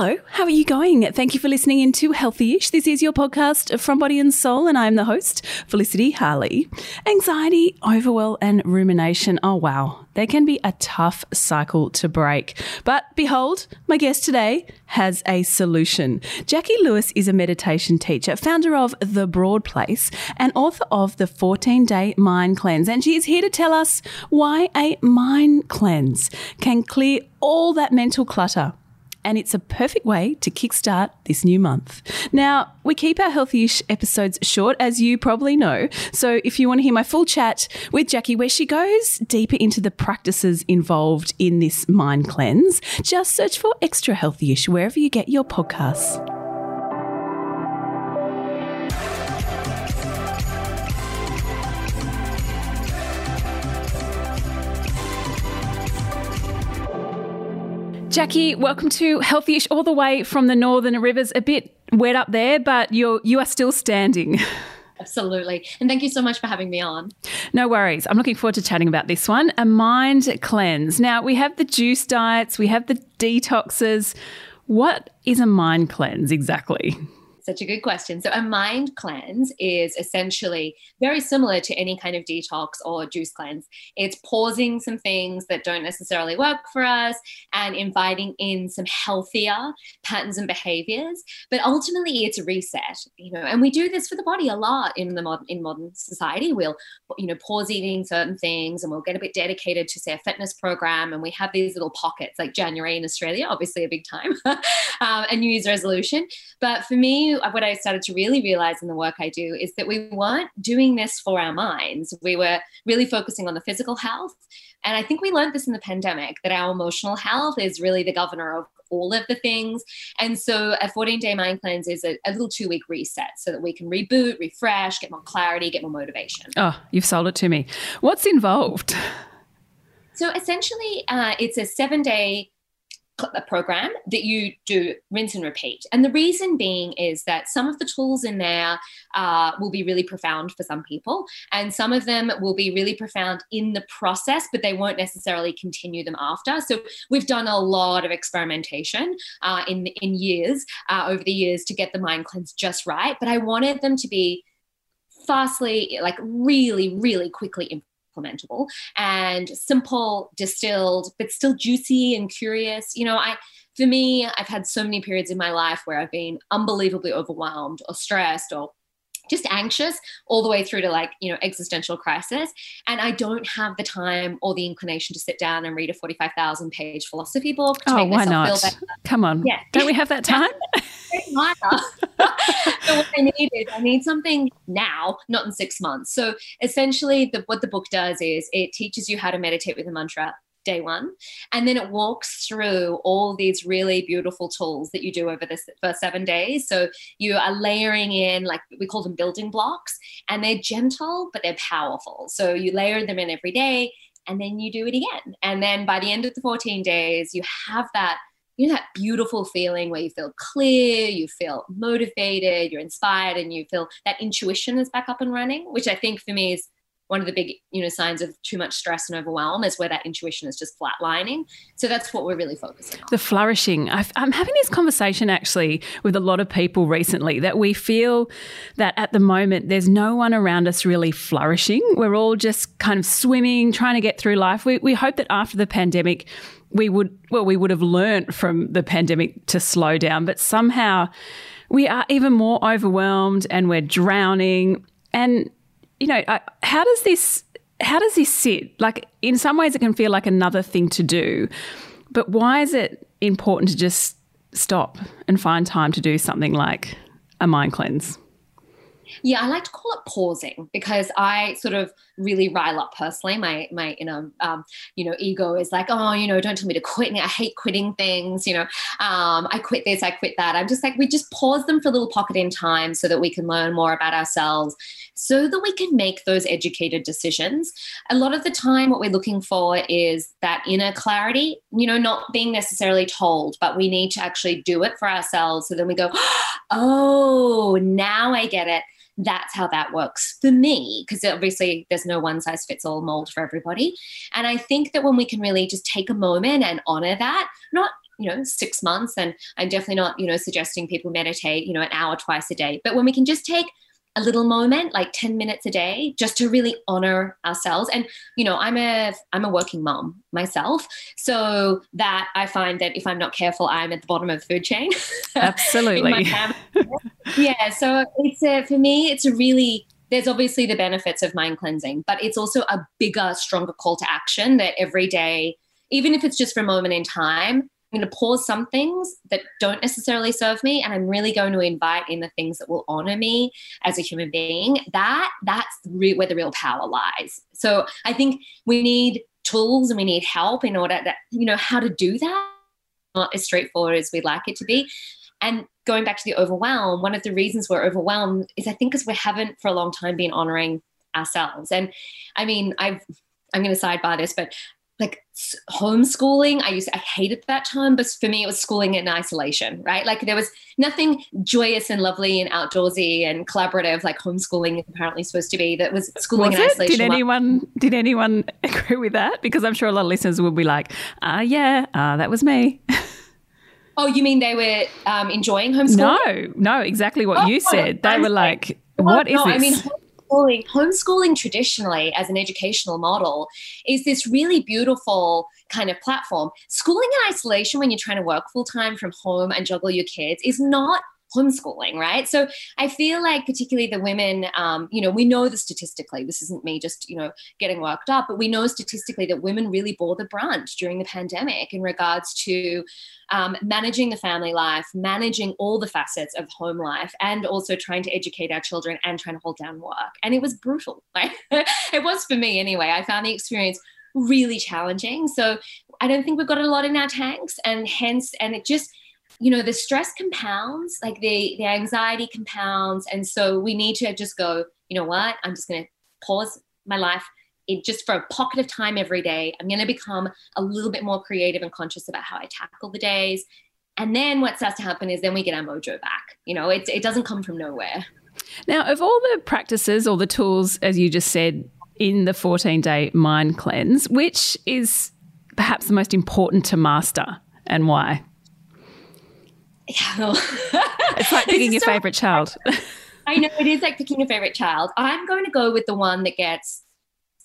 Hello, how are you going? Thank you for listening into Healthy-ish. This is your podcast from Body and Soul, and I'm the host, Felicity Harley. Anxiety, overwhelm, and rumination. Oh, wow. They can be a tough cycle to break. But behold, my guest today has a solution. Jacqui Lewis is a meditation teacher, founder of The Broad Place, and author of The 14 Day Mind Cleanse. And she is here to tell us why a mind cleanse can clear all that mental clutter and it's a perfect way to kickstart this new month. Now, we keep our healthy-ish episodes short, as you probably know. So if you want to hear my full chat with Jacqui, where she goes deeper into the practices involved in this mind cleanse, just search for Extra Healthy-ish wherever you get your podcasts. Jacqui, welcome to Healthyish all the way from the Northern Rivers. A bit wet up there, but you're you are still standing. Absolutely. And thank you so much for having me on. No worries. I'm looking forward to chatting about this one a mind cleanse. Now, we have the juice diets, we have the detoxes. What is a mind cleanse exactly? Such a good question. So, a mind cleanse is essentially very similar to any kind of detox or juice cleanse. It's pausing some things that don't necessarily work for us and inviting in some healthier patterns and behaviors. But ultimately, it's a reset, you know, and we do this for the body a lot in the modern in modern society. We'll, you know, pause eating certain things and we'll get a bit dedicated to say a fitness program. And we have these little pockets like January in Australia, obviously a big time, um, a New Year's resolution. But for me, what I started to really realize in the work I do is that we weren't doing this for our minds. We were really focusing on the physical health. And I think we learned this in the pandemic that our emotional health is really the governor of all of the things. And so a 14 day mind cleanse is a, a little two week reset so that we can reboot, refresh, get more clarity, get more motivation. Oh, you've sold it to me. What's involved? So essentially, uh, it's a seven day a program that you do rinse and repeat. And the reason being is that some of the tools in there uh, will be really profound for some people, and some of them will be really profound in the process, but they won't necessarily continue them after. So we've done a lot of experimentation uh, in in years uh, over the years to get the mind cleanse just right. But I wanted them to be fastly, like really, really quickly implementable and simple, distilled, but still juicy and curious. You know, I for me, I've had so many periods in my life where I've been unbelievably overwhelmed or stressed or just anxious all the way through to like you know existential crisis. And i don't have the time or the inclination to sit down and read a 45000 page philosophy book oh why not? come on. Yeah. Don't we have that time? so what I need is I need something now, not in six months. So essentially, the, what the book does is it teaches you how to meditate with a mantra day one. And then it walks through all these really beautiful tools that you do over this first seven days. So you are layering in, like we call them building blocks, and they're gentle, but they're powerful. So you layer them in every day and then you do it again. And then by the end of the 14 days, you have that you know that beautiful feeling where you feel clear you feel motivated you're inspired and you feel that intuition is back up and running which i think for me is one of the big you know signs of too much stress and overwhelm is where that intuition is just flatlining. So that's what we're really focusing on. The flourishing. I am having this conversation actually with a lot of people recently that we feel that at the moment there's no one around us really flourishing. We're all just kind of swimming trying to get through life. We, we hope that after the pandemic we would well we would have learned from the pandemic to slow down but somehow we are even more overwhelmed and we're drowning. And you know how does this how does this sit? Like in some ways it can feel like another thing to do but why is it important to just stop and find time to do something like a mind cleanse yeah, I like to call it pausing because I sort of really rile up personally. My my know um, you know ego is like, oh, you know, don't tell me to quit. me. I hate quitting things. You know, um, I quit this, I quit that. I'm just like we just pause them for a little pocket in time so that we can learn more about ourselves, so that we can make those educated decisions. A lot of the time, what we're looking for is that inner clarity. You know, not being necessarily told, but we need to actually do it for ourselves. So then we go, oh, now I get it that's how that works for me because obviously there's no one size fits all mold for everybody. And i think that when we can really just take a moment and honor that not you know six months and i'm definitely not you know suggesting people meditate you know an hour twice a day but when we can just take a little moment like 10 minutes a day just to really honor ourselves. And you know i'm a i'm a working mom myself so that i find that if i'm not careful i'm at the bottom of the food chain. Absolutely. yeah so it's a for me it's a really there's obviously the benefits of mind cleansing but it's also a bigger stronger call to action that every day even if it's just for a moment in time I'm going to pause some things that don't necessarily serve me, and I'm really going to invite in the things that will honor me as a human being. That that's re- where the real power lies. So I think we need tools and we need help in order that you know how to do that. Not as straightforward as we'd like it to be. And going back to the overwhelm, one of the reasons we're overwhelmed is I think because we haven't for a long time been honoring ourselves. And I mean, I've I'm going to sidebar this, but like homeschooling i used to, i hated that term but for me it was schooling in isolation right? Like there was nothing joyous and lovely and outdoorsy and collaborative like homeschooling is apparently supposed to be that was schooling was in it? isolation did anyone did anyone agree with that? Because i'm sure a lot of listeners will be like ah uh, yeah uh, that was me. Oh you mean they were um, enjoying homeschooling? no no exactly what oh, you said. They were like what is no, this I mean, homeschooling, homeschooling traditionally as an educational model is this really beautiful kind of platform. Schooling in isolation when you're trying to work full time from home and juggle your kids is not homeschooling, right? So I feel like, particularly the women, um, you know, we know this statistically. This isn't me just, you know, getting worked up, but we know statistically that women really bore the brunt during the pandemic in regards to um, managing the family life, managing all the facets of home life, and also trying to educate our children and trying to hold down work. And it was brutal. Right? it was for me anyway. I found the experience really challenging. So I don't think we've got a lot in our tanks, and hence, and it just you know the stress compounds like the the anxiety compounds. And so we need to just go you know what? I'm just going to pause my life it just for a pocket of time every day. I'm going to become a little bit more creative and conscious about how i tackle the days. And then what starts to happen is then we get our mojo back. You know it, it doesn't come from nowhere. Now of all the practices or the tools as you just said in the 14 day mind cleanse which is perhaps the most important to master and why yeah, it's like picking your so, favorite child. I know it is like picking your favorite child. I'm going to go with the one that gets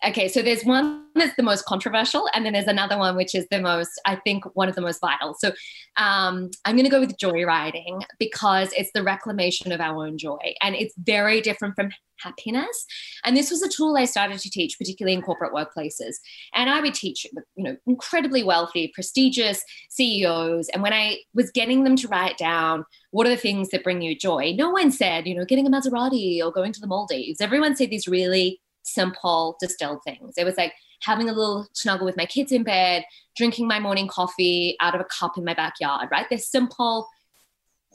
okay, so there's one that's the most controversial, and then there's another one which is the most, I think, one of the most vital. So um, I'm going to go with joyriding because it's the reclamation of our own joy, and it's very different from happiness. And this was a tool I started to teach, particularly in corporate workplaces. And I would teach, you know, incredibly wealthy, prestigious CEOs. And when I was getting them to write down what are the things that bring you joy, no one said, you know, getting a Maserati or going to the Maldives. Everyone said these really simple distilled things. It was like having a little snuggle with my kids in bed, drinking my morning coffee out of a cup in my backyard, right? They're simple,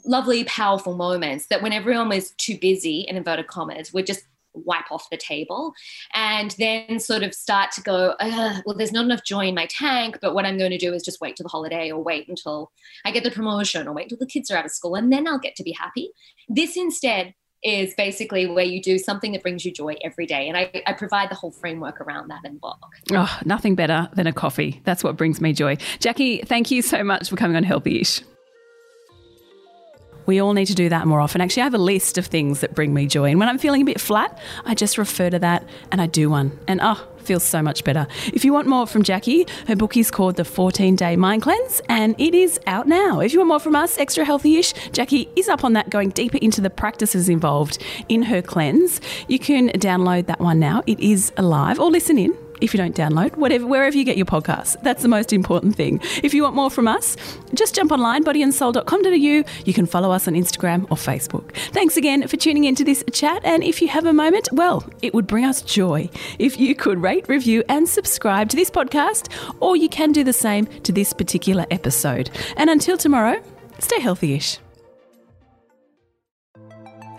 lovely, powerful moments that when everyone was too busy, in inverted commas, would just wipe off the table and then sort of start to go, well, there's not enough joy in my tank, but what I'm going to do is just wait till the holiday or wait until I get the promotion or wait until the kids are out of school and then I'll get to be happy. This instead is basically where you do something that brings you joy every day. And I, I, provide the whole framework around that in the book. Oh, nothing better than a coffee. That's what brings me joy. Jacqui, thank you so much for coming on Healthy Ish. We all need to do that more often. Actually, I have a list of things that bring me joy. And when I'm feeling a bit flat, I just refer to that and I do one. And oh, feels so much better. If you want more from Jacqui, her book is called The 14 Day Mind Cleanse and it is out now. If you want more from us, extra healthy ish, Jacqui is up on that, going deeper into the practices involved in her cleanse. You can download that one now. It is alive or listen in if you don't download, whatever, wherever you get your podcasts. That's the most important thing. If you want more from us, just jump online, bodyandsoul.com.au. You can follow us on Instagram or Facebook. Thanks again for tuning into this chat. And if you have a moment, well, it would bring us joy if you could rate, review, and subscribe to this podcast, or you can do the same to this particular episode. And until tomorrow, stay healthy ish.